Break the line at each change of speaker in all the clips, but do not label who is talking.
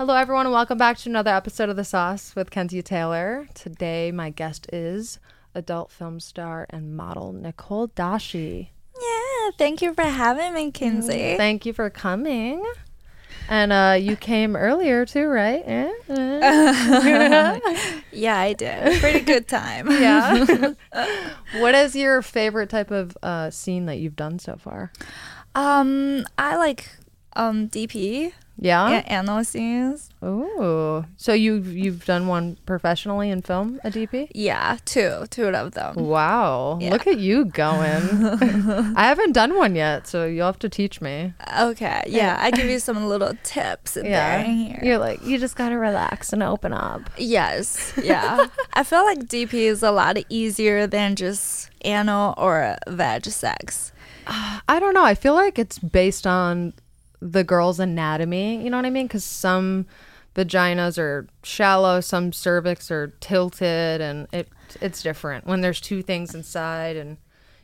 Hello, everyone, and welcome back to another episode of The Sauce with Kenzie Taylor. Today, my guest is adult film star and model Nicole Doshi.
Yeah, thank you for having me, Kenzie.
Thank you for coming. And uh, you came earlier too, right? Eh?
yeah, I did. Pretty good time.
yeah. what is your favorite type of uh, scene that you've done so far?
Um, I like um DP.
Yeah.
Yeah, anal scenes.
Oh, so you've you've done one professionally in film, a DP?
Yeah, two, two of them.
Wow,
Yeah.
look at you going! I haven't done one yet, so you'll have to teach me.
Okay, yeah, I give you some little tips in there and here.
you're like you just gotta relax and open up.
Yes, yeah. I feel like DP is a lot easier than just anal or veg sex.
I don't know. I feel like it's based on the girl's anatomy. You know what I mean? Because some vaginas are shallow, some cervix are tilted, and it it's different when there's two things inside, and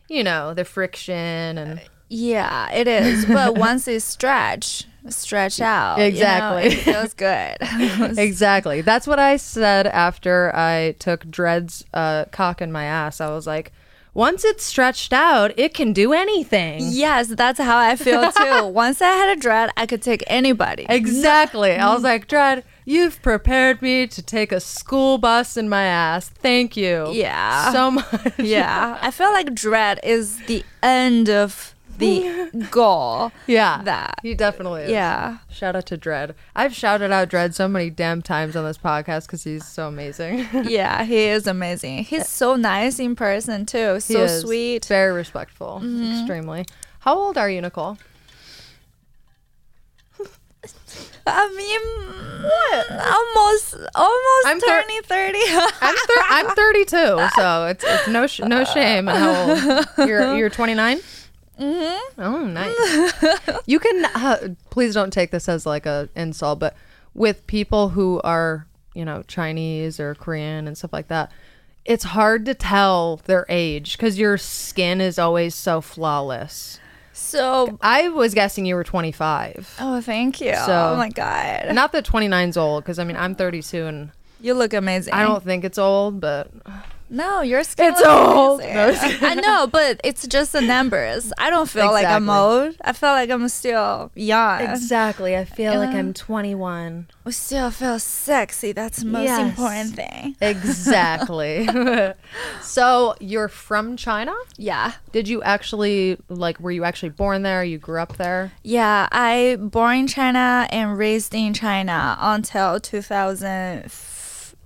you know the friction and
Yeah, it is. But once it stretch, stretch out,
Exactly.
you know, it feels good.
exactly. That's what I said after I took Dredd's uh, cock in my ass. I was like, once it's stretched out, it can do anything.
yes, that's how I feel too. Once I had a Dredd, I could take anybody.
Exactly. I was like, Dredd. you've prepared me to take a school bus in my ass. Thank you.
Yeah.
So much.
yeah, I feel like Dredd is the end of the goal.
Yeah.
That.
He definitely is.
Yeah.
Shout out to Dredd. I've shouted out Dredd so many damn times on this podcast because he's so amazing.
Yeah, he is amazing. He's so nice in person too. So sweet. Mm-hmm.
Very respectful. Extremely. How old are you, Nicole?
I mean, almost, almost
I'm thir-
turning 30.
I'm thir- I'm 32, so it's, it's no sh- no shame. How old? You're you're 29. Mm-hmm. Oh, nice. you can uh, please don't take this as like a insult, but with people who are you know Chinese or Korean and stuff like that, it's hard to tell their age because your skin is always so flawless.
so,
I was guessing you were 25.
oh, thank you.
So-
oh my God.
Not that 29's old, because I mean I'm 32 and
You look amazing.
I don't think it's old, but
No, your skin.
It's old.
amazing. I know, but it's just the numbers. I don't feel like I'm old. I feel like I'm still young.
exactly. I feel like. I'm 21.
We still feel sexy. That's the most
Yes.
important thing.
Exactly. so you're from China?
Yeah.
Did you actually like? Were you actually born there? You grew up there?
Yeah, I born in China and raised in China until 2000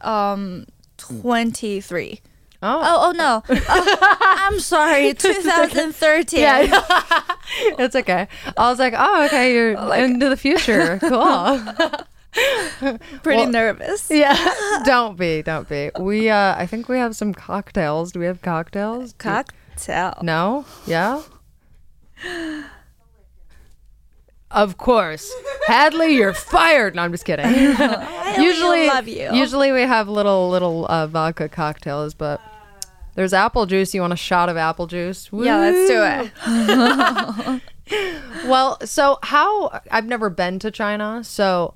um 23.
Oh,
Oh, oh no. Oh, I'm sorry. 2013.
it's okay. I was like, oh, okay, you're into the future. Cool.
Pretty
Well-
nervous.
yeah. don't be. Don't be. We. uh I think we have some cocktails. Do we have cocktails? Do-
Cocktail.
No? Yeah? Of course. Hadley, you're fired. No, I'm just kidding. Usually
love you.
Usually we have little little uh, vodka cocktails, but there's apple juice. You want a shot of apple juice?
yeah, let's do it.
Well, so how I've never been to China, so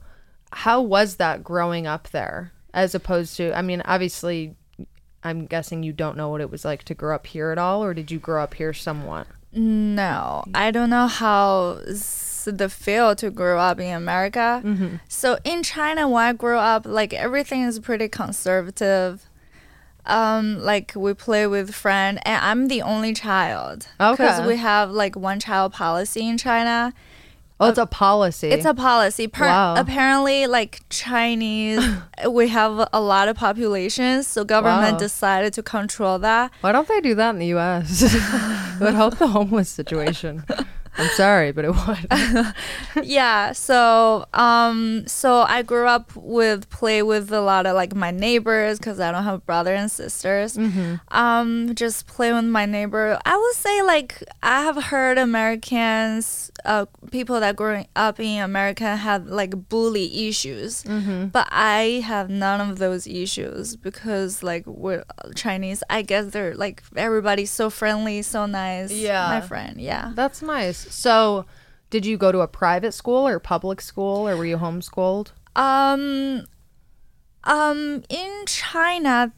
how was that growing up there as opposed to I mean, obviously I'm guessing you don't know what it was like to grow up here at all or did you grow up here somewhat?
No, I don't know how s- the feel to grow up in America.
Mm-hmm.
So in China, when I grew up, like everything is pretty conservative. Um, like we play with friend, and I'm the only child because
Okay.
we have like one child policy in China.
Oh, it's a policy.
It's a policy. Per-
Wow.
Apparently, like Chinese, we have a lot of populations, so government
Wow.
decided to control that.
Why don't they do that in the US? it would help the homeless situation. I'm sorry, but it would.
yeah so um so i grew up with play with a lot of like my neighbors because i don't have brother and sisters. Um just play with my neighbor. I would say like i have heard americans uh people that growing up in america have like bully issues. But i have none of those issues because like we're chinese. I guess they're like everybody's so friendly so nice.
Yeah.
my friend yeah.
That's nice. So, did you go to a private school or public school or were you homeschooled?
Um, um, in China,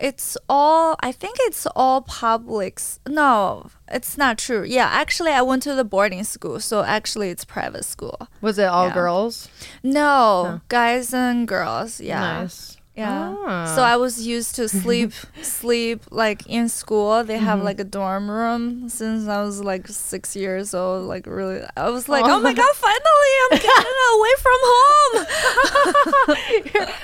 it's all. I think it's all publics. No, it's not true. Yeah, actually, I went to the boarding school, so actually, it's private school.
Was it all
Yeah.
girls?
No, guys and girls. Yeah.
Nice.
Yeah.
Ah.
So I was used to sleep sleep like in school. They
Mm-hmm.
have like a dorm room since I was like six years old. Like really I was like, Oh, my god, finally I'm getting away from home.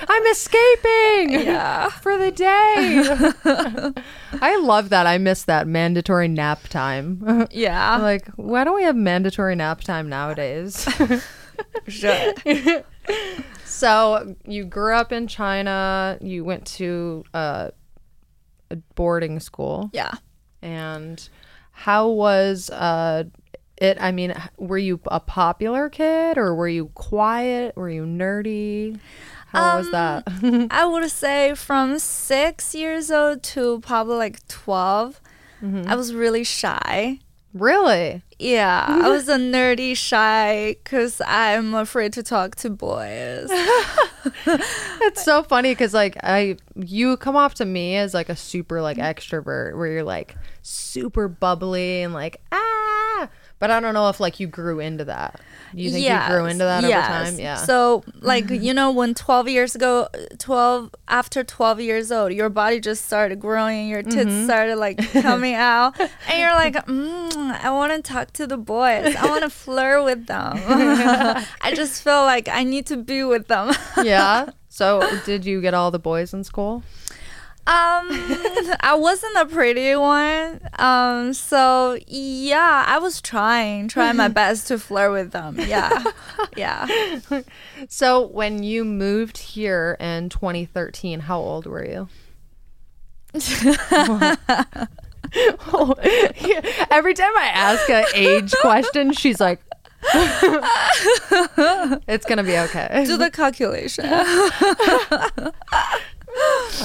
I'm escaping
Yeah.
for the day. I love that. I miss that mandatory nap time.
Yeah.
like, why don't we have mandatory nap time nowadays?
Sure.
So, you grew up in China, you went to uh, a boarding school,
Yeah.
and how was uh, it? I mean, were you a popular kid or were you quiet? Were you nerdy? How was that?
I would say from six years old to probably like 12,
Mm-hmm.
I was really shy.
Really?
Yeah, I was a nerdy shy because I'm afraid to talk to boys.
It's so funny because like I, you come off to me as like a super like extrovert where you're like super bubbly and like ah, but I don't know if like you grew into that. You think you grew into that
yes.
over time? Yeah.
So, like, you know, when 12 years ago, 12, after 12 years old, your body just started growing, your tits
Mm-hmm.
started like coming out, and you're like, mm, I want to talk to the boys. I want to flirt with them. I just feel like I need to be with them.
yeah. So did you get all the boys in school?
Um, I wasn't a pretty one. Um, so yeah, I was trying, trying my best to flirt with them. Yeah, yeah.
So when you moved here in 2013, how old were you? Every time I ask a age question, she's like, "It's gonna be okay."
Do the calculation.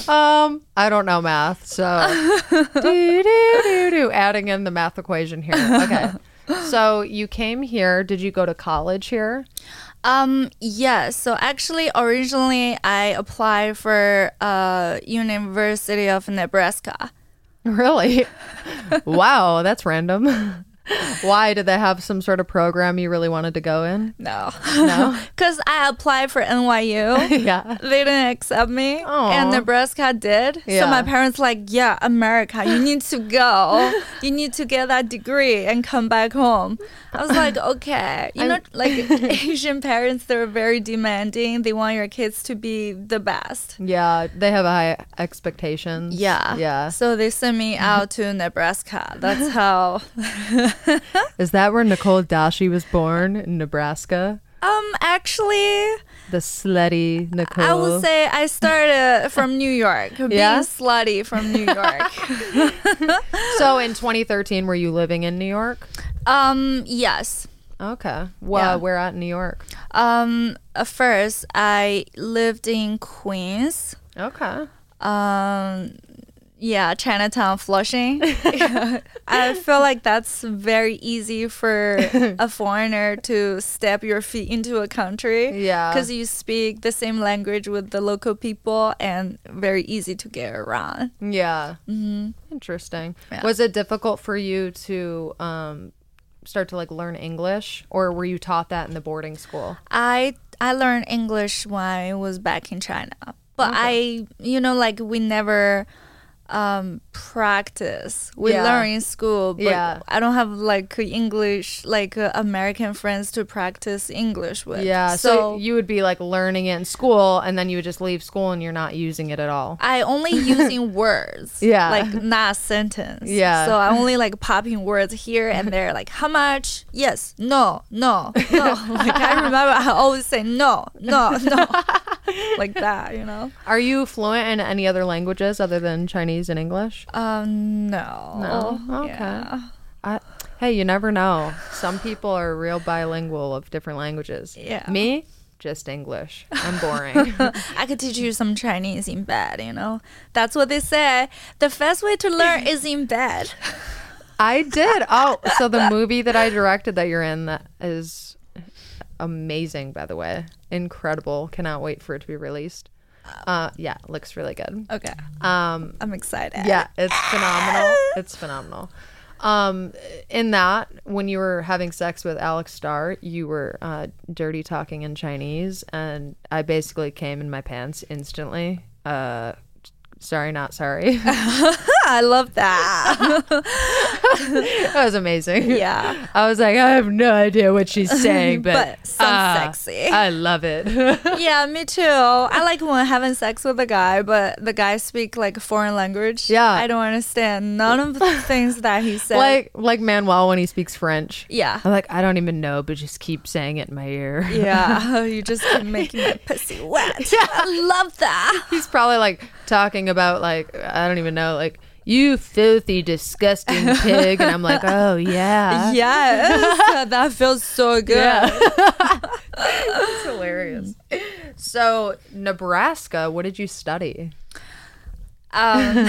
Um, I don't know math, so do do do do. Adding in the math equation here. Okay. So you came here. Did you go to college here?
Um, yes. So actually, originally I applied for uh University of Nebraska.
Really? wow, that's random. Why did they have some sort of program you really wanted to go in?
No,
No.
because I applied for NYU.
yeah.
They didn't accept me,
Aw.
and Nebraska did.
Yeah.
So my parents like, yeah, America, you need to go. you need to get that degree and come back home. I was like, okay. You know, like Asian parents, they're very demanding. They want your kids to be the best.
Yeah, they have high expectations.
Yeah.
Yeah.
So they sent me out to Nebraska. That's how.
Is that where Nicole Doshi was born in Nebraska?
Um, actually,
The slutty Nicole.
I will say I started from New York, being
Yeah?
slutty from New York.
so in 2013, were you living in New York?
um, yes.
Okay. Well,
Yeah.
where at New York?
Um, uh, first I lived in Queens.
Okay.
Um, yeah, Chinatown, Flushing. I feel like that's very easy for a foreigner to step your feet into a country.
Yeah.
Because you speak the same language with the local people and very easy to get around.
Yeah. Mm-hmm. Interesting.
Yeah.
Was it difficult for you to um, start to like learn English, or were you taught that in the boarding school?
I I learned English when I was back in China, but I you know like we never um practice we
Yeah.
learn in school but
Yeah.
i don't have like english like uh, american friends to practice english with
Yeah. So,
so,
you would be like learning it in school, and then you would just leave school and you're not using it at all.
i only using words
Yeah.
like not sentence
Yeah.
so i only like popping words here and there like how much yes no no no like i remember i always say no no no like that you know
Are you fluent in any other languages other than Chinese and English?
Um, no.
No? Okay.
Yeah.
I, hey, you never know. Some people are real bilingual of different languages.
Yeah.
Me, just English. I'm boring.
I could teach you some Chinese in bed, you know? That's what they say. The best way to learn is in bed.
I did. Oh, so the movie that I directed that you're in that is amazing, by the way. Incredible. Cannot wait for it to be released. Uh, yeah, looks really good.
Okay.
Um,
I'm excited.
yeah, it's phenomenal. It's phenomenal. Um, in that, when you were having sex with Alex Starr, you were uh, dirty talking in Chinese, and I basically came in my pants instantly. Uh, sorry, not sorry.
I love that.
that was amazing.
yeah.
I was like, I have no idea what she's saying, but,
But sounds
ah,
sexy.
I love it.
Yeah, me too. I like when having sex with a guy, but the guy speak like a foreign language.
Yeah.
I don't understand none of the things that he said.
like like Manuel when he speaks French.
yeah.
I'm like, I don't even know, but just keep saying it in my ear.
Yeah, you just keep making my pussy wet. Yeah. I love that.
He's probably like talking about like I don't even know, like you filthy, disgusting pig, and I'm like, oh yeah,
Yes, that feels so good.
yeah. That's hilarious. So Nebraska, what did you study?
Um,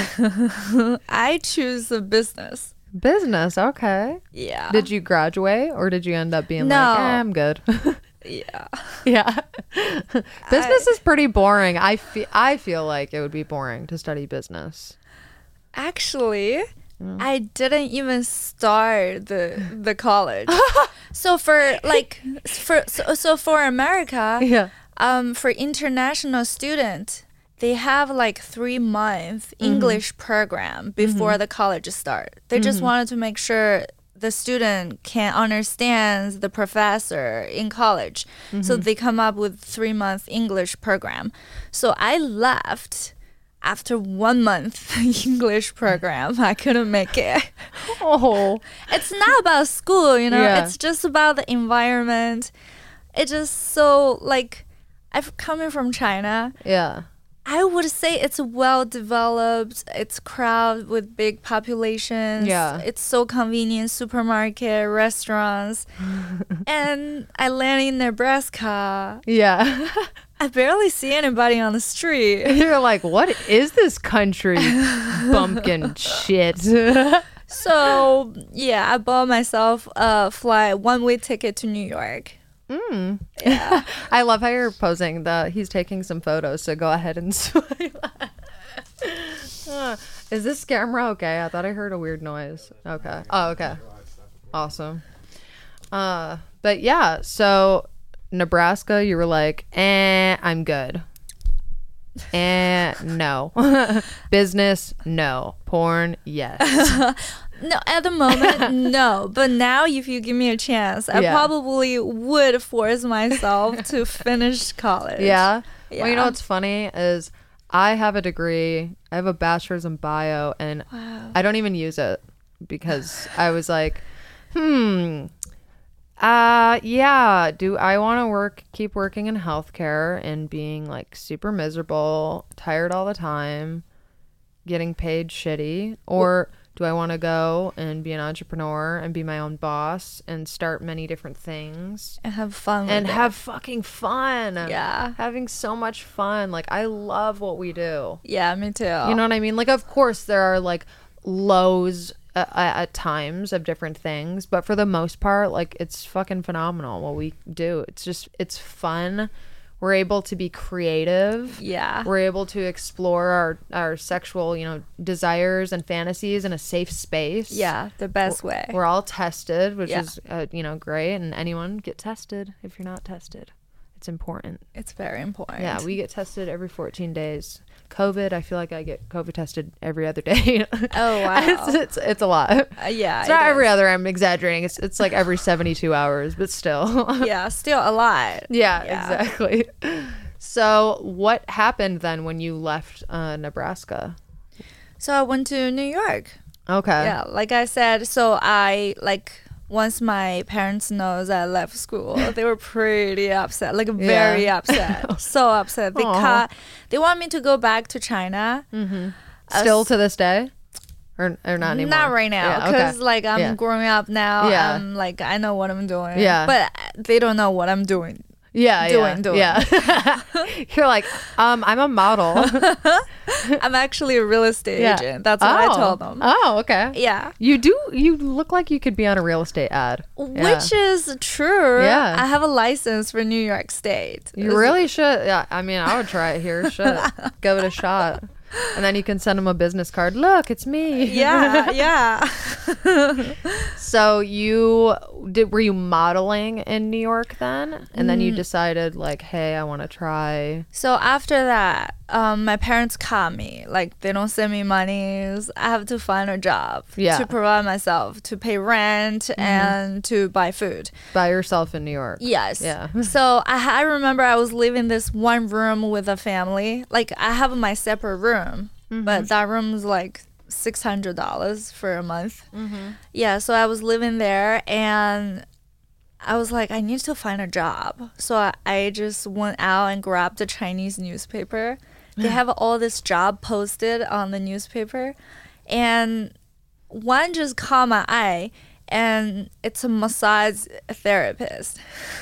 I choose a business.
Business. Okay.
Yeah.
Did you graduate, or did you end up being
No.
like, eh, I'm good?
Yeah.
yeah. business is pretty boring. I feel I feel like it would be boring to study business.
Actually, I didn't even start the the college. so for like for so, so for America,
Yeah.
um for international student, they have like 3 month mm-hmm. English program before mm-hmm. the college start. They just mm-hmm. wanted to make sure the student can understand the professor in college. So mm-hmm. they come up with 3 month English program. So I left after one month English program, I couldn't make it.
Oh.
It's not about school, you know.
Yeah.
It's just about the environment. It's just so like I've coming from China.
Yeah.
I would say it's well developed. It's crowded with big populations.
Yeah.
It's so convenient. Supermarket, restaurants, and I land in Nebraska.
Yeah.
I barely see anybody on the street.
You're like, what is this country bumpkin shit?
So yeah, I bought myself a flight one way ticket to New York.
Mm.
Yeah.
I love how you're posing the he's taking some photos, so go ahead and smile. Uh, is this camera okay? I thought I heard a weird noise. Okay. Oh, okay. Awesome. Uh, but yeah, so Nebraska, you were like, eh, I'm good. Eh, no. Business, no. Porn, yes.
No, at the moment, no. But now, if you give me a chance, I
Yeah.
probably would force myself to finish college.
Yeah. Well, you know what's funny is I have a degree. I have a bachelor's in bio, and
Wow.
I don't even use it because I was like, hmm. Uh yeah, do I want to work keep working in healthcare and being like super miserable, tired all the time, getting paid shitty or do I want to go and be an entrepreneur and be my own boss and start many different things
And have fun.
and
with it.
have fucking fun?
Yeah.
Having so much fun. Like I love what we do.
Yeah, me too.
You know what I mean? Like, of course, there are like lows uh, at times of different things, but for the most part, like, it's fucking phenomenal what we do. It's just, it's fun. We're able to be creative.
Yeah.
We're able to explore our, our sexual, you know, desires and fantasies in a safe space.
Yeah, the best way.
We're all tested, which
Yeah.
is, uh, you know, great. And anyone get tested if you're not tested. It's important.
It's very important.
Yeah, we get tested every 14 days. COVID, I feel like I get COVID tested every other day.
Oh, wow.
it's, it's it's a lot.
Uh, yeah.
not
it
every other. I'm exaggerating. It's it's like every 72 hours, but still.
yeah, still a lot.
yeah,
Yeah.
exactly. So, what happened then when you left uh, Nebraska?
So I went to New York.
Okay.
Yeah, like I said, so I like once my parents knows that I left school, they were pretty upset, like very upset, so upset. They they want me to go back to China. Mm-hmm.
Uh, Still to this day, or or not anymore?
Not right now,
Yeah,
because
okay.
like I'm
Yeah.
growing up now.
Yeah.
I'm like I know what I'm doing.
Yeah.
but they don't know what I'm doing.
Yeah,
Doing,
yeah,
doing.
yeah. You're like, um, I'm a model.
I'm actually a real estate
Yeah.
agent. That's what I
Oh.
told them.
Oh, okay.
Yeah.
You do. You look like you could be on a real estate ad. Yeah.
Which is true.
Yeah.
I have a license for New York State.
You really should. Yeah, I mean, I would try it here. Should give it a shot, and then you can send them a business card. Look, it's me.
Yeah, yeah.
So you did? Were you modeling in New York then, and then
Mm.
you decided like, hey, I want to try.
So after that, um, my parents caught me. Like they don't send me monies. I have to find a job
Yeah.
to provide myself, to pay rent, and to buy food.
by yourself in New York.
Yes.
Yeah.
so I, I remember I was living this one room with a family. Like I have my separate room,
Mm-hmm.
but that room's like six hundred dollars for a month.
Mm-hmm.
Yeah. So I was living there and. I was like, I need to find a job. So I, I just went out and grabbed a Chinese newspaper. They have all this job posted on the newspaper. And one just caught my eye, and it's a massage therapist.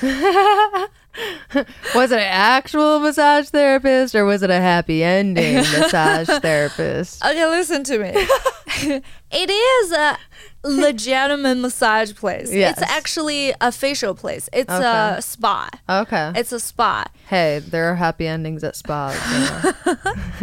Was it an actual massage therapist or was it a happy ending massage therapist?
Okay, listen to me. it is a legitimate massage place.
Yes.
It's actually a facial place. It's
Okay.
a spa.
Okay.
It's a spa.
hey, there are happy endings at spas. you know.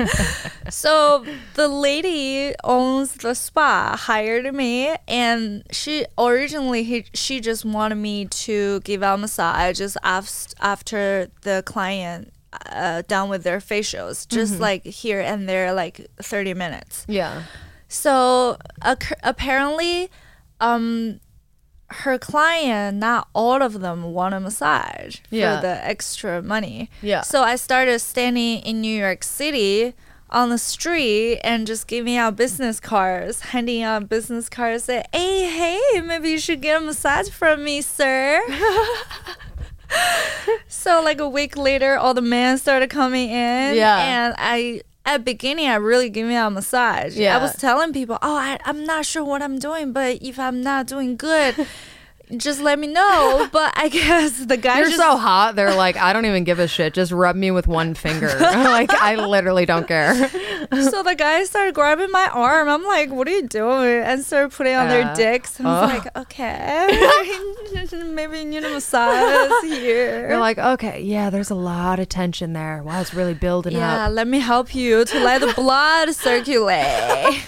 So the lady owns the spa hired me, and she originally he, she just wanted me to give out massages af- after the client uh, done with their facials, just like here and there, like thirty minutes.
yeah.
So ac- apparently, um, her client, not all of them want a massage
Yeah.
for the extra money.
Yeah.
So I started standing in New York City on the street and just giving out business cards, handing out business cards, say, "Hey, hey, maybe you should get a massage from me, sir." so like a week later, all the men started coming in.
Yeah.
And I at beginning I really giving me a massage.
Yeah.
I was telling people, Oh, I, I'm not sure what I'm doing, but if I'm not doing good, just let me know. But I guess the guy
You're
just
so hot. They're like, I don't even give a shit. Just rub me with one finger. like, I literally don't care.
so the guy started grabbing my arm. I'm like, what are you doing? And started putting on their dicks. And I was
Oh.
like, okay, maybe you need a massage here.
You're like, okay, yeah, there's a lot of tension there. Wow, it's really building
yeah,
up.
Yeah, let me help you to let the blood circulate.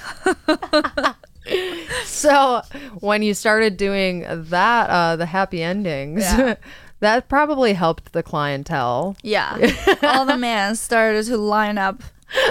So when you started doing that, uh, the happy endings,
Yeah.
that probably helped the clientele.
Yeah, all the men started to line up.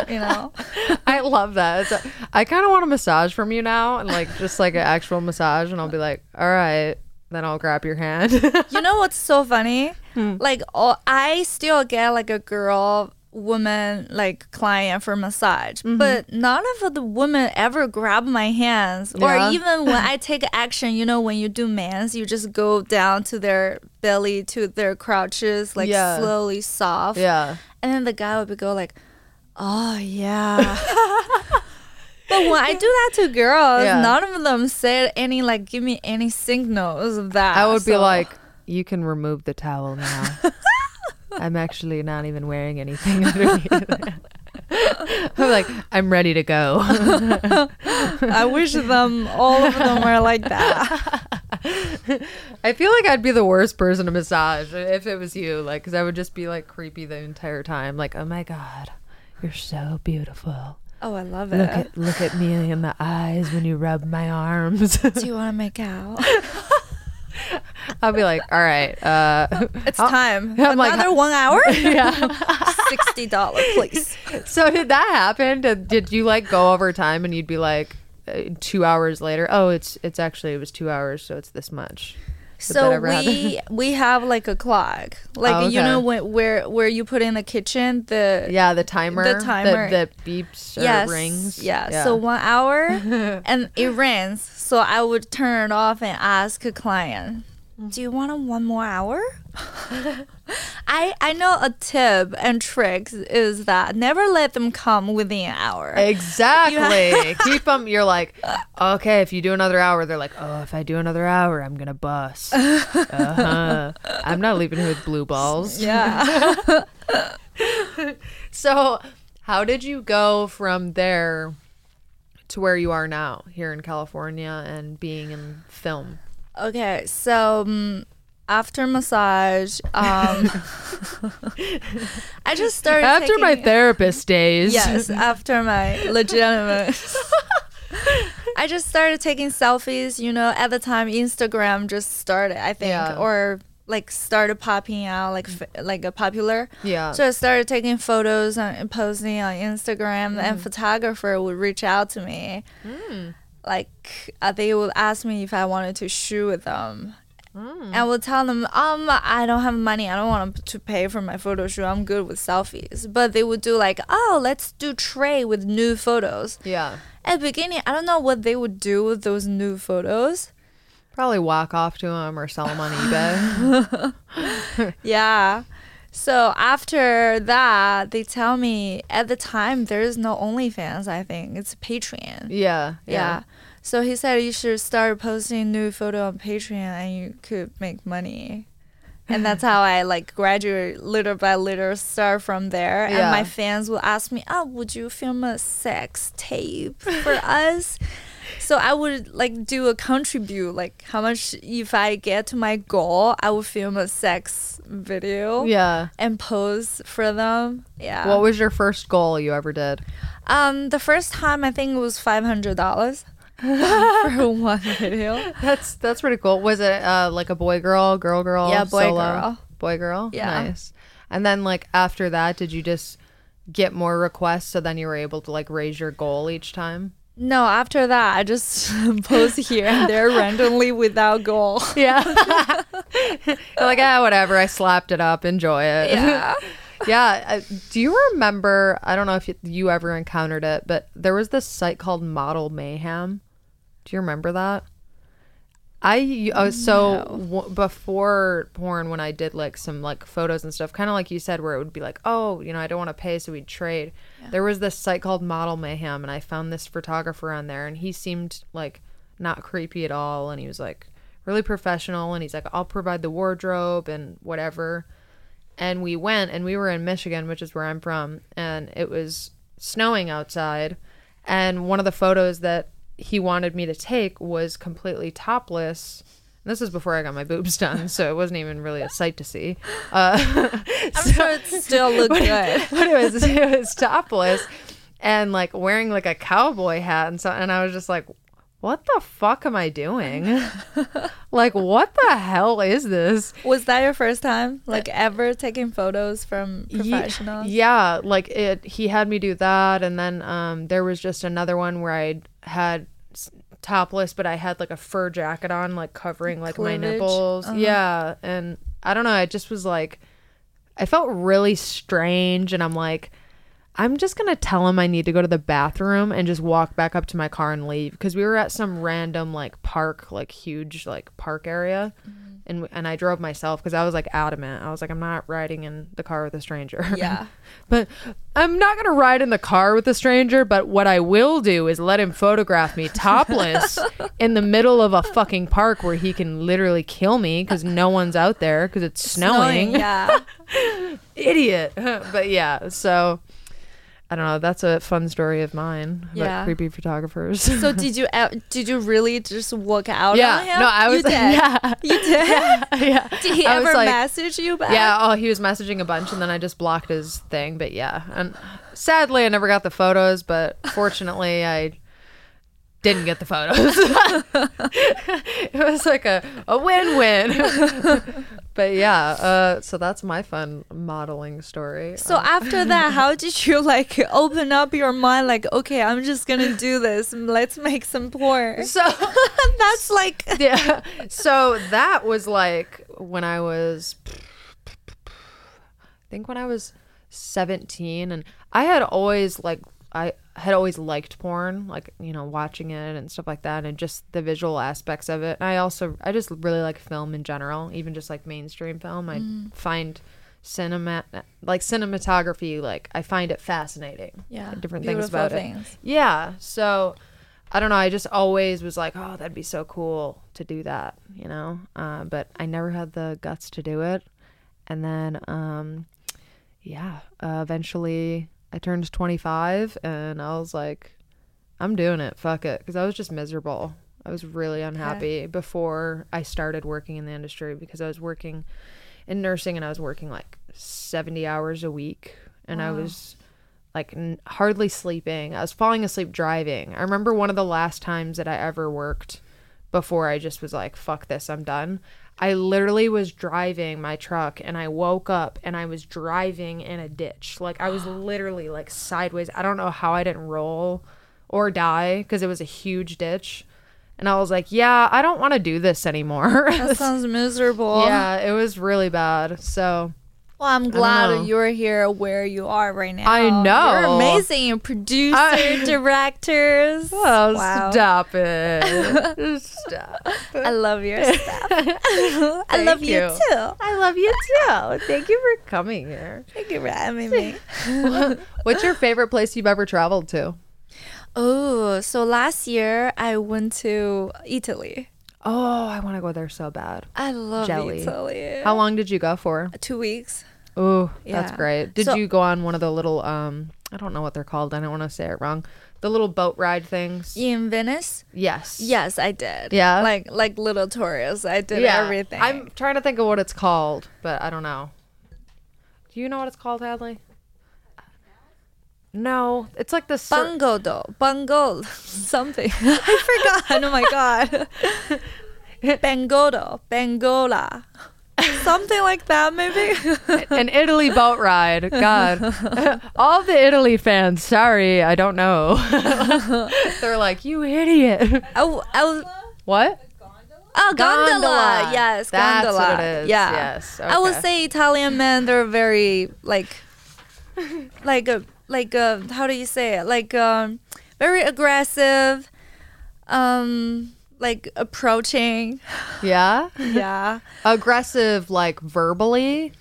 You know,
I love that. A- I kind of want a massage from you now, and like just like an actual massage, and I'll be like, all right, then I'll grab your hand.
you know what's so funny?
Hmm.
Like, all, I still get like a girl, woman, like client for massage,
Mm-hmm.
but none of the women ever grab my hands, or even when I take action. You know, when you do mans, you just go down to their belly, to their crouches, like
Yeah.
slowly soft.
yeah.
And then the guy would be go like, "Oh yeah." but when I do that to girls,
Yeah.
none of them said any like give me any signals of that.
I would be like, you can remove the towel now. I'm actually not even wearing anything underneath. I'm like, I'm ready to go.
I wish them all of them were like that.
I feel like I'd be the worst person to massage if it was you, like, because I would just be like creepy the entire time. Like, oh my god, you're so beautiful.
Oh, I love
Look
it.
at look at me in the eyes when you rub my arms.
do you want to make out?
I'll be like, all right, uh,
It's
I'll-
time.
I'm like,
Another one hour?
yeah.
Sixty dollar, please.
So did that happen? Did, did you like go over time and you'd be like uh, two hours later? Oh, it's it's actually it was two hours, so it's this much.
So we we have like a clock, like
Oh,
you know when, where where you put in the kitchen the
Yeah, the timer.
The timer.
that, that beeps or
yes
rings.
Yeah. So one hour and it rings. So I would turn it off and ask a client, "Do you want a one more hour?" I I know a tip and tricks is that never let them come within an hour.
Exactly. Keep them. You're like, okay, if you do another hour, they're like, oh, if I do another hour, I'm gonna bust. Uh-huh. I'm not leaving with blue balls.
Yeah.
So, how did you go from there to where you are now, here in California, and being in film?
Okay, so um, after massage, um, I just started
After my therapist days.
Yes, after my legitimate. I just started taking selfies. You know, at the time, Instagram just started, I think,
Yeah.
or like started popping out, like f- like a popular.
Yeah.
So I started taking photos and posting on Instagram,
Mm-hmm.
and photographer would reach out to me.
Mm.
Like uh, they would ask me if I wanted to shoot with them.
Mm.
And I would tell them, um, I don't have money. I don't want to pay for my photo shoot. I'm good with selfies. But they would do like, oh, let's do tray with new photos.
yeah.
At the beginning, I don't know what they would do with those new photos.
Probably walk off to them or sell them on eBay.
Yeah. So after that, they tell me at the time there is no OnlyFans. I think it's Patreon.
yeah.
Yeah. So he said you should start posting new photo on Patreon and you could make money. And that's how I like graduate little by little start from there.
Yeah.
And my fans will ask me, Oh, would you film a sex tape for us? So I would like do a contribute, like how much if I get to my goal, I would film a sex video
Yeah.
and pose for them. Yeah.
What was your first goal you ever did?
um the first time I think it was five hundred dollars for one video.
That's that's pretty cool. Was it uh, like a boy girl, girl girl?
Yeah, boy,
solo?
girl.
Boy girl?
Yeah.
Nice. And then like after that, did you just get more requests so then you were able to like raise your goal each time?
No, after that I just post here and there randomly without goal.
Yeah. Like, ah, whatever. I slapped it up. Enjoy it.
Yeah.
yeah. uh, Do you remember? I don't know if you, you ever encountered it, but there was this site called Model Mayhem. Do you remember that? I uh, so w- before porn when I did like some like photos and stuff, kind of like you said, where it would be like, oh, you know, I don't want to pay, so we'd trade. There was this site called Model Mayhem, and I found this photographer on there, and he seemed like not creepy at all, and he was like really professional, and he's like, I'll provide the wardrobe and whatever. And we went, and we were in Michigan, which is where I'm from, and it was snowing outside, and one of the photos that he wanted me to take was completely topless. And this is before I got my boobs done, so it wasn't even really a sight to see. Uh,
I'm sure it still looked good.
but it was it was topless and like wearing like a cowboy hat and so and I was just like, what the fuck am I doing? like what the hell is this?
Was that your first time, like ever taking photos from professionals?
Yeah, like it. He had me do that, and then um, there was just another one where I had topless, but I had like a fur jacket on, like covering like my nipples.
Uh-huh.
Yeah, and I don't know. I just was like, I felt really strange, and I'm like. I'm just gonna tell him I need to go to the bathroom and just walk back up to my car and leave because we were at some random like park, like huge like park area, mm-hmm. and and I drove myself because I was like adamant. I was like, I'm not riding in the car with a stranger.
Yeah.
but I'm not gonna ride in the car with a stranger. But what I will do is let him photograph me topless in the middle of a fucking park where he can literally kill me because no one's out there because it's snowing.
Yeah.
Idiot. but yeah, so. I don't know. That's a fun story of mine about
Yeah.
creepy photographers.
so did you did you really just walk out
yeah,
on him?
no, I was
You did.
yeah,
You did.
yeah.
Did he
I
ever
like-
message you back?
Yeah, oh, he was messaging a bunch, and then I just blocked his thing. But yeah, and sadly, I never got the photos. But fortunately, I didn't get the photos. it was like a a win win. But yeah, uh, so that's my fun modeling story.
So after that, how did you like open up your mind? Like, okay, I'm just gonna do this. Let's make some porn.
so
That's like
yeah, so that was like when I was, I think when I was seventeen, and I had always like I had always liked porn, like you know, watching it and stuff like that, and just the visual aspects of it. And I also I just really like film in general, even just like mainstream film. I find cinema like cinematography like I find it fascinating.
Yeah,
different things about it. Yeah. So I don't know. I just always was like, oh, that'd be so cool to do that, you know? Uh, but I never had the guts to do it. And then, um, yeah, uh, eventually I turned 25 and I was like, I'm doing it. Fuck it. Because I was just miserable. I was really unhappy before I started working in the industry because I was working in nursing and I was working like 70 hours a week. And I was like n- hardly sleeping. I was falling asleep driving. I remember one of the last times that I ever worked before I just was like, fuck this, I'm done. I literally was driving my truck and I woke up and I was driving in a ditch. Like I was literally like sideways. I don't know how I didn't roll or die because it was a huge ditch. And I was like, yeah, I don't want to do this anymore.
That sounds miserable.
yeah, it was really bad. So
Well, I'm glad you're here where you are right now.
I know.
You're amazing. You're producer,
I-
directors.
Oh,
wow.
stop it. stop.
I love your stuff. I love you.
you.
too.
I love you too. Thank you for coming here.
Thank you for having me.
What's your favorite place you've ever traveled to?
Oh, so last year I went to Italy.
Oh, I want to go there so bad.
I love
Jelly.
Italy.
How long did you go for?
Two weeks.
Oh, that's great. Did
So-
you go on one of the little um I don't know what they're called. I don't want to say it wrong. The little boat ride things.
In Venice?
Yes.
Yes, I did.
Yeah?
Like like little tourists. I did
Yeah.
everything.
I'm trying to think of what it's called, but I don't know. Do you know what it's called, Hadley? No, it's like the cir-
Bungodo. Bungo something. I forgot. Oh my god. Bengodo. Bengola. Something like that maybe.
an Italy boat ride. God, all the Italy fans. Sorry, I don't know. They're like, you idiot.
W- I was
What?
Oh, gondola.
Gondola.
Yes,
That's
gondola.
what it is.
Yeah.
Yes,
I would say Italian men they're very like like a like a how do you say it? Like um very aggressive um like approaching.
Yeah.
Yeah.
Aggressive, like verbally.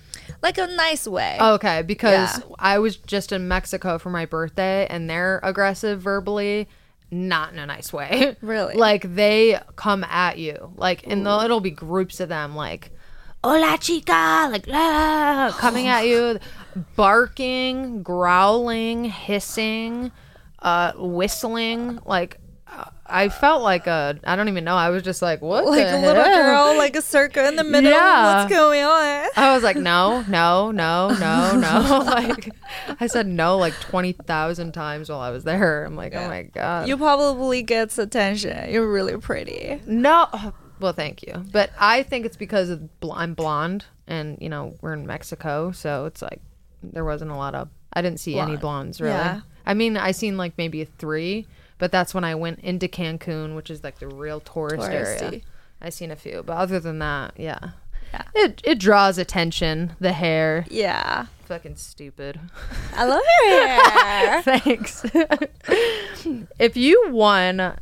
like a nice way.
Okay, because
Yeah.
I was just in Mexico for my birthday, and they're aggressive verbally, not in a nice way.
Really?
Like they come at you, like, and the, it'll be groups of them, like, "Hola, chica!" Like, ah, coming at you, barking, growling, hissing, uh, whistling, like. I felt like a I don't even know. I was just like, what?
like a little
heck?
girl, like a circle in the middle.
Yeah.
What's going on?
I was like, no, no, no, no, no. like, I said no like 20,000 times while I was there. I'm like, oh my God.
You probably gets attention. You're really pretty.
no. Well, thank you. But I think it's because of bl- I'm blonde and, you know, we're in Mexico. So it's like, there wasn't a lot of, I didn't see any blondes really.
Yeah.
I mean, I seen like maybe three, but that's when I went into Cancun, which is like the real tourist area.
Touristy.
I seen a few, but other than that, yeah.
Yeah.
It, it draws attention, the hair.
Yeah.
Fucking stupid.
I love your hair.
Thanks. if you won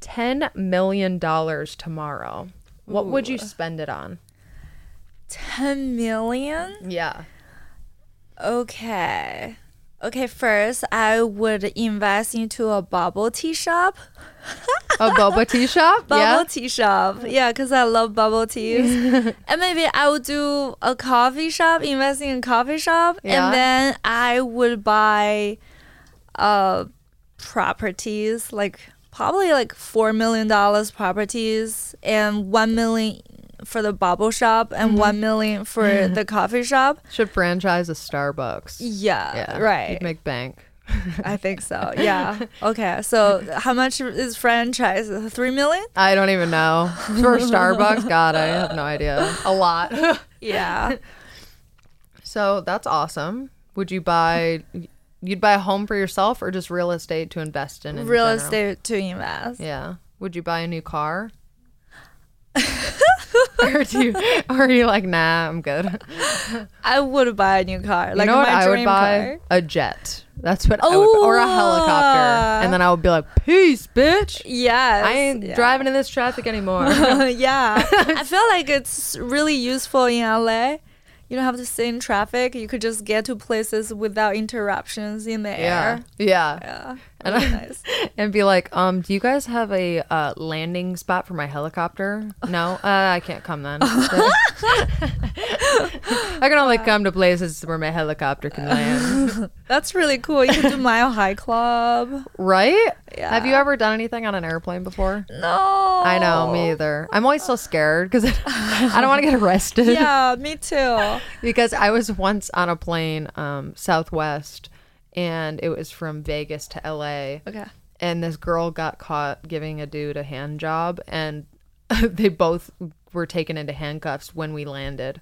$10 million tomorrow, what would you spend it on?
10 million?
Yeah.
Okay. Okay, first I would invest into a bubble tea shop.
A bubble tea shop?
Bubble
yeah.
tea shop. Yeah, because I love bubble teas. and maybe I would do a coffee shop, investing in coffee shop.
Yeah.
And then I would buy uh properties, like probably like four million dollars properties and one million for the bubble shop and mm-hmm. one million for the coffee shop.
Should franchise a Starbucks.
Yeah,
Yeah.
right.
You'd make bank.
I think so. Yeah. Okay. So how much is franchise? Three million?
I don't even know. For Starbucks? God, I have no idea. A lot.
Yeah.
so that's awesome. Would you buy, you'd buy a home for yourself or just real estate to invest in? in
Real
general?
estate to invest.
Yeah. Would you buy a new car? or do you, or are you like, nah, I'm good.
I would buy a new car.
You
Like
know what I would buy?
car.
A jet. That's what I would, or a helicopter. And then I would be like, peace, bitch.
Yes.
I ain't
yeah.
driving in this traffic anymore.
yeah. I feel like it's really useful in LA you don't have to sit in traffic. You could just get to places without interruptions in the
Yeah.
air.
Yeah.
Yeah,
And I-
nice.
And be like, um, do you guys have a uh, landing spot for my helicopter? No, uh, I can't come then. I can only come to places where my helicopter can land.
That's really cool. You can do Mile High Club.
Right? Have you ever done anything on an airplane before?
No.
I know, me either. I'm always so scared because I don't want to get arrested.
Yeah, me too.
because I was once on a plane, um, Southwest, and it was from Vegas to LA.
Okay.
And this girl got caught giving a dude a hand job, and they both were taken into handcuffs when we landed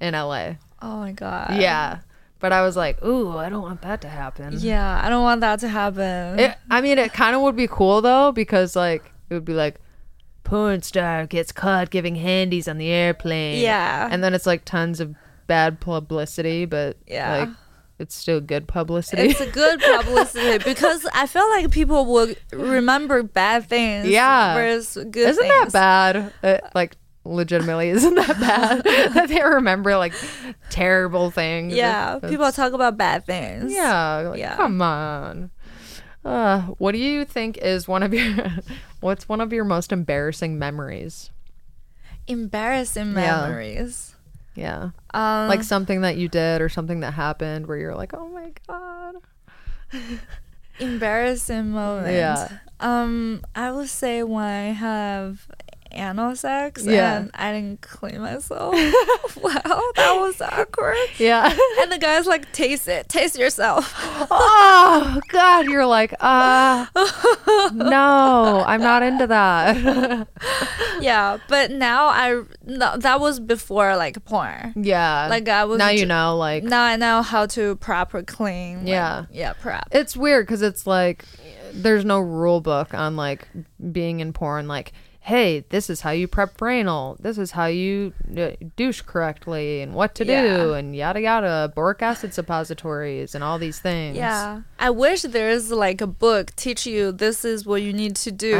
in LA.
Oh my god.
yeah. But I was like, ooh, I don't want that to happen.
Yeah, I don't want that to happen.
It, I mean, it kind of would be cool though, because like it would be like, porn star gets caught giving handies on the airplane.
Yeah.
and then it's like tons of bad publicity, but
Yeah.
like it's still good publicity.
it's a good publicity because I feel like people will remember bad things.
Yeah.
Whereas good
isn't that bad? Uh, like legitimately, isn't that bad that they remember like terrible things?
Yeah. People talk about bad things.
Yeah, like,
Yeah.
come on. Uh, what do you think is one of your what's one of your most embarrassing memories?
Embarrassing memories.
Yeah.
Um,
like something that you did or something that happened where you're like, "Oh my god."
embarrassing moment.
Yeah.
Um, I would say when I have anal sex
Yeah.
and I didn't clean myself. wow, that was awkward.
Yeah.
And the guy's like, taste it, taste yourself.
oh god, you're like, "Uh no, I'm not into that."
yeah, but now I no, that was before like porn.
yeah.
Like I was
now you know like
Now I know how to proper clean. like,
Yeah.
yeah, prep.
it's weird because it's like there's no rule book on like being in porn like hey this is how you prep for anal this is how you uh, douche correctly and what to do and yada yada boric acid suppositories and all these things
Yeah, I wish there's like a book teach you this is what you need to do.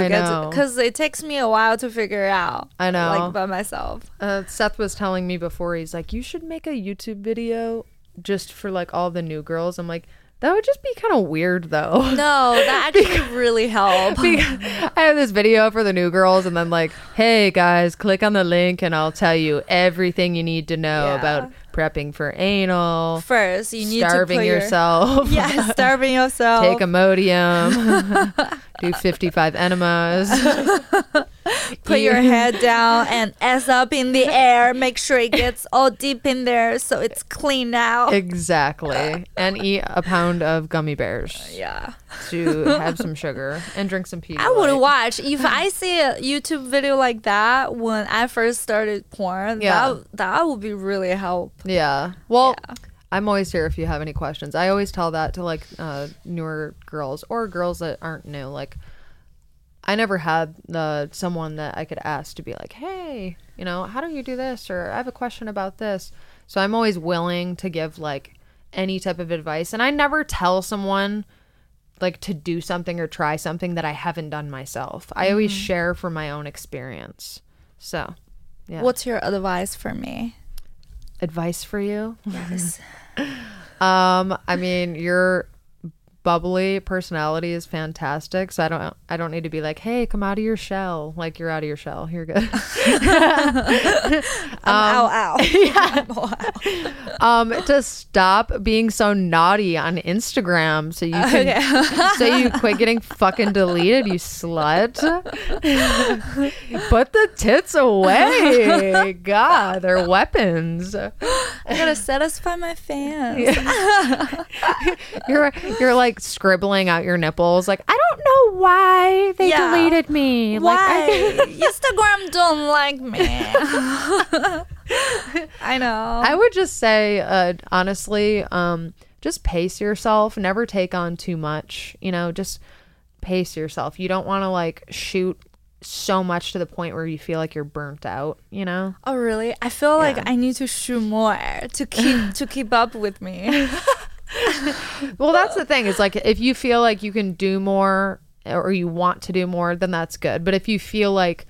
Because it takes me a while to figure out.
I know.
like by myself.
uh, seth was telling me before he's like you should make a youtube video just for like all the new girls i'm like that would just be kind of weird though
No, that actually really helped.
I have this video for the new girls, and then like, hey guys, click on the link, and I'll tell you everything you need to know
Yeah.
about prepping for anal,
First, you need
starving
to your-
yourself,
yeah, starving yourself.
take Imodium, do 55 enemas.
put your head down and ass up in the air. Make sure it gets all deep in there so it's clean now.
exactly, and eat a pound of gummy bears uh,
yeah.
to have some sugar and drink some Pedialyte.
I would watch if I see a YouTube video like that when I first started porn.
Yeah.
That that would be really help.
Yeah. Well,
Yeah.
I'm always here if you have any questions. I always tell that to like uh, newer girls or girls that aren't new. Like, I never had uh, someone that I could ask to be like, hey, you know, how do you do this? Or I have a question about this. So I'm always willing to give like any type of advice. And I never tell someone like to do something or try something that I haven't done myself. I always share from my own experience. So, yeah.
What's your advice for me?
advice for you?
Yes.
Um, I mean, your bubbly personality is fantastic. So I don't, I don't need to be like, hey, come out of your shell. Like you're out of your shell. You're good.
I'm ow ow.
yeah.
Ow.
Um, to stop being so naughty on Instagram, so you can, so you quit getting fucking deleted. You slut. Put the tits away. God, they're weapons.
I gotta satisfy my fans.
You're you're like scribbling out your nipples. Like I don't know why they
Yeah.
deleted me. Like,
Why?
I,
Instagram don't like me. I know.
I would just say, uh, honestly, um, just pace yourself. Never take on too much. You know, just pace yourself. You don't want to like shoot so much to the point where you feel like you're burnt out. You know.
oh really? I feel like I need to shoot more to keep to keep up with me.
Well, that's the thing. Is like if you feel like you can do more or you want to do more, then that's good. But if you feel like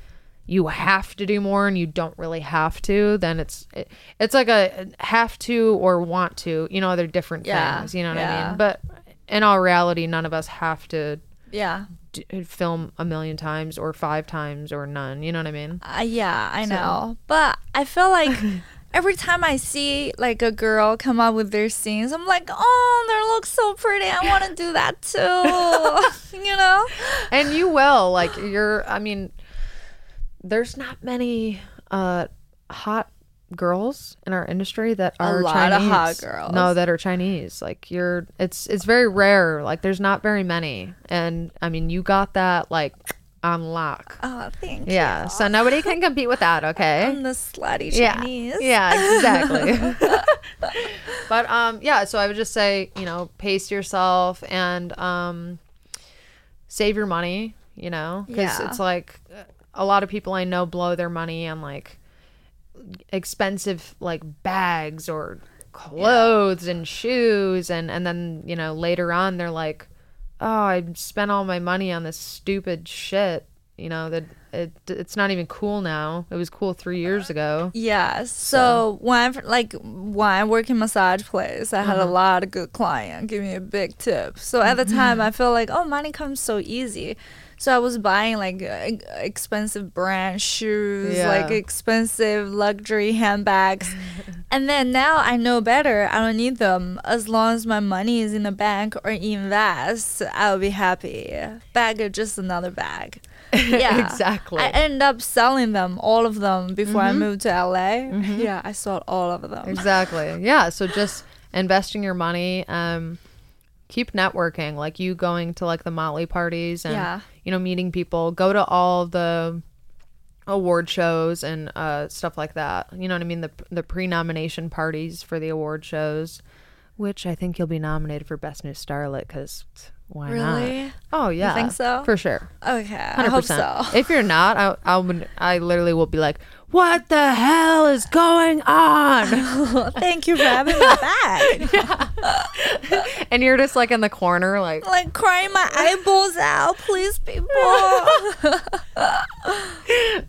you have to do more and you don't really have to, then it's it, it's like a have to or want to. You know, they're different
Yeah,
things. You know what I mean? But in all reality, none of us have to
Yeah.
d- film a million times or five times or none. You know what I mean?
Uh, yeah, I
So-
know. But I feel like every time I see like a girl come up with their scenes, I'm like, oh, they look so pretty. I want to do that too. you know?
and you will like you're i mean there's not many uh hot girls in our industry that are A
lot
Chinese.
of hot girls.
No, that are Chinese. Like you're it's it's very rare. Like there's not very many. And I mean you got that like on lock.
Oh, thank
Yeah.
you.
So nobody can compete with that, okay?
I'm the slutty. Chinese.
Yeah, exactly. but um yeah, so I would just say, you know, pace yourself and um save your money, you know, cuz
Yeah.
it's like a lot of people I know blow their money on like expensive like bags or clothes and shoes and and then, you know, later on they're like, "Oh, I spent all my money on this stupid shit." You know, that it it's not even cool now. It was cool 3 years ago.
Yeah. So when I, like when I work in massage place, I had
Uh-huh.
a lot of good client give me a big tip. So at the
Mm-hmm.
time, I felt like oh, money comes so easy. So I was buying like uh, expensive brand shoes,
Yeah.
like expensive luxury handbags. and then now I know better. I don't need them. As long as my money is in the bank or invest, I'll be happy. Bag is just another bag. Yeah.
exactly.
I ended up selling them, all of them, before
Mm-hmm.
I moved to LA. Yeah, I sold all of them.
exactly. Yeah. So just investing your money. Um, keep networking. Like you going to like the Motley parties and
Yeah.
You know meeting people. Go to all the award shows and uh, stuff like that. You know what I mean? The the pre nomination parties for the award shows, which I think you'll be nominated for best new starlet because why not?
Really?
Oh yeah,
think so?
For sure.
Okay, I
Hundred
hope so.
If you're not, I, I would, I literally will be like, "What the hell is going on?"
Thank you for having me back.
and you're just like in the corner, like,
like crying my eyeballs out, please, people.
uh,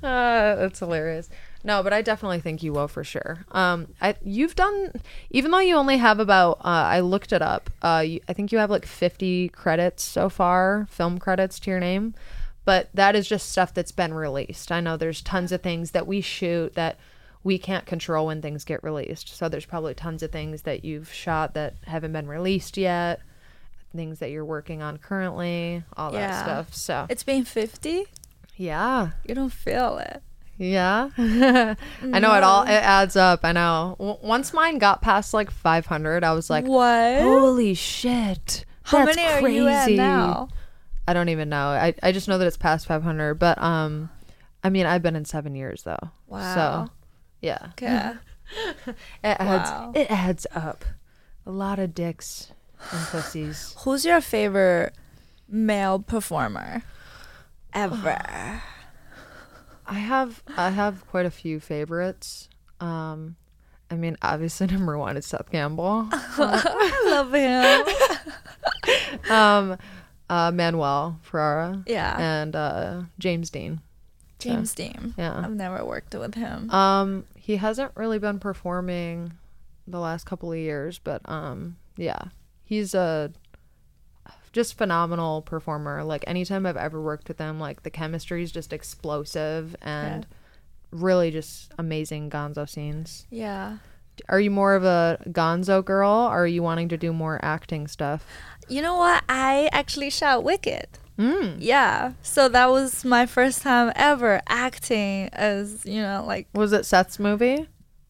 that's hilarious. No, but I definitely think you will for sure. Um, I you've done even though you only have about uh, I looked it up. Uh, you, I think you have like 50 credits so far, film credits to your name, but that is just stuff that's been released. I know there's tons of things that we shoot that we can't control when things get released. So there's probably tons of things that you've shot that haven't been released yet, things that you're working on currently, all that stuff. So
it's been 50.
yeah.
You don't feel it.
Yeah. I know it all it adds up. I know. W- once mine got past like 500, I was like,
what?
"Holy shit."
How
that's
many are you at
crazy."
now?
I don't even know. I I just know that it's past 500, but um I mean, I've been in 7 years though.
Wow.
So, yeah.
Okay.
It adds
Wow.
it adds up. A lot of dicks and pussies.
Who's your favorite male performer ever?
I have I have quite a few favorites. Um I mean, obviously number 1 is Seth Gamble.
I love him.
um, uh, Manuel Ferrara.
Yeah.
And uh, James Dean.
James Dean.
Yeah.
I've never worked with him.
Um, he hasn't really been performing the last couple of years, but um, yeah, he's a just phenomenal performer. Like anytime I've ever worked with him, like the chemistry is just explosive and really just amazing Gonzo scenes.
yeah.
Are you more of a Gonzo girl, or are you wanting to do more acting stuff?
You know what? I actually shot Wicked.
Mm.
Yeah. So that was my first time ever acting as, you know, like
Was it Seth's movie?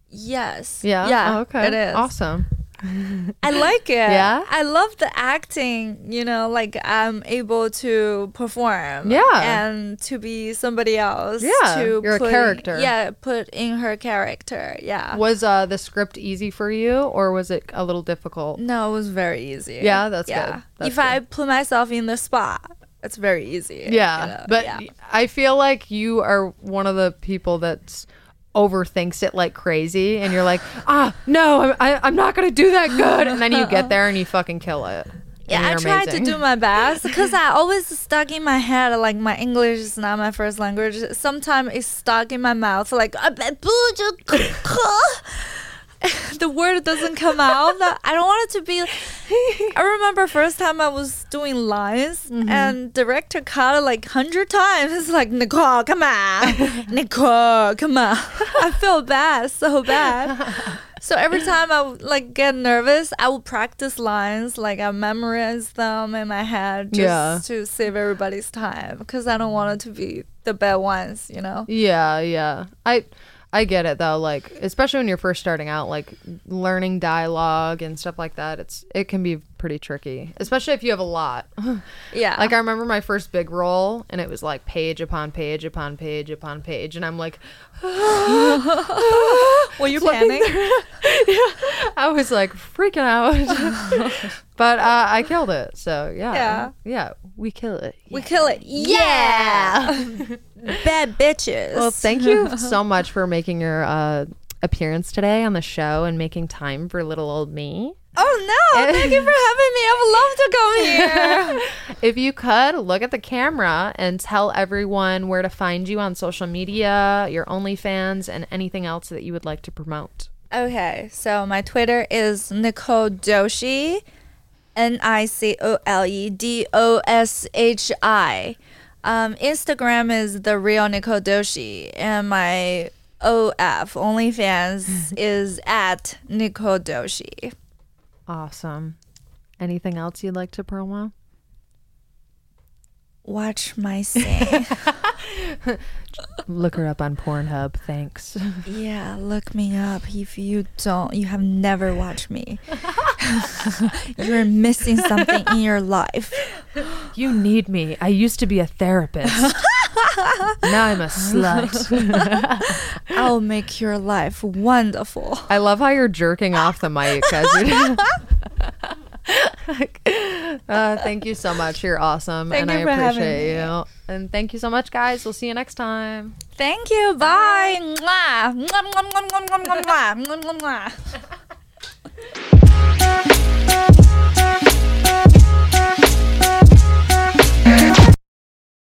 yes.
Yeah.
Yeah.
Oh, okay.
It is.
Awesome.
I like it.
Yeah?
I love the acting, you know, like I'm able to perform.
Yeah.
And to be somebody else.
Yeah,
To
you're a character.
Yeah, put in her character. Yeah.
Was uh, the script easy for you, or was it a little difficult?
No, it was very easy.
Yeah, that's good. That's
if I put myself in the spot, it's very easy.
Yeah,
you know,
but
yeah.
I feel like you are one of the people that's overthinks it like crazy, and you're like, ah, no, I'm, I, I'm not gonna do that good, and then you get there and you fucking kill it.
Yeah, I tried to do my best because I always stuck in my head like my English is not my first language. Sometimes it's stuck in my mouth like "Ah, the word doesn't come out. I don't want it to be. I remember first time I was doing lines
Mm-hmm.
and director cut it like hundred times. It's like Nicole, come on, Nicole, come on. I feel bad, so bad. So every time I would like get nervous, I would practice lines, like I memorize them in my head just
Yeah.
to save everybody's time because I don't want it to be the bad ones, you know.
Yeah, yeah. I I get it though. Like especially when you're first starting out, like learning dialogue and stuff like that. It's it can be pretty tricky, especially if you have a lot.
Yeah.
like I remember my first big role, and it was like page upon page upon page upon page, and I'm like,
Were you planning?
yeah, I was like freaking out. but uh, I killed it. So yeah,
Yeah.
yeah, we kill it.
We kill it. Yeah. Bad bitches.
Well, thank you so much for making your uh, appearance today on the show and making time for little old me.
Oh no! Thank you for having me. I would love to come here.
If you could look at the camera and tell everyone where to find you on social media, your OnlyFans, and anything else that you would like to promote.
okay, so my Twitter is Nicole Doshi, N I C O L E D O S H I. Um, Instagram is the real Nicole Doshi, and my OF OnlyFans is at Nicole Doshi.
Awesome. Anything else you'd like to promo?
Watch my sing.
Look her up on Pornhub. Thanks.
yeah, look me up if you don't. You have never watched me. You're missing something in your life.
You need me. I used to be a therapist. now I'm a slut.
I'll make your life wonderful.
I love how you're jerking off the mic as you're. uh, thank you so much. You're awesome,
Thank
and
you
I appreciate you. And thank you so much, guys. We'll see you next time.
Thank you. Bye. Mwah.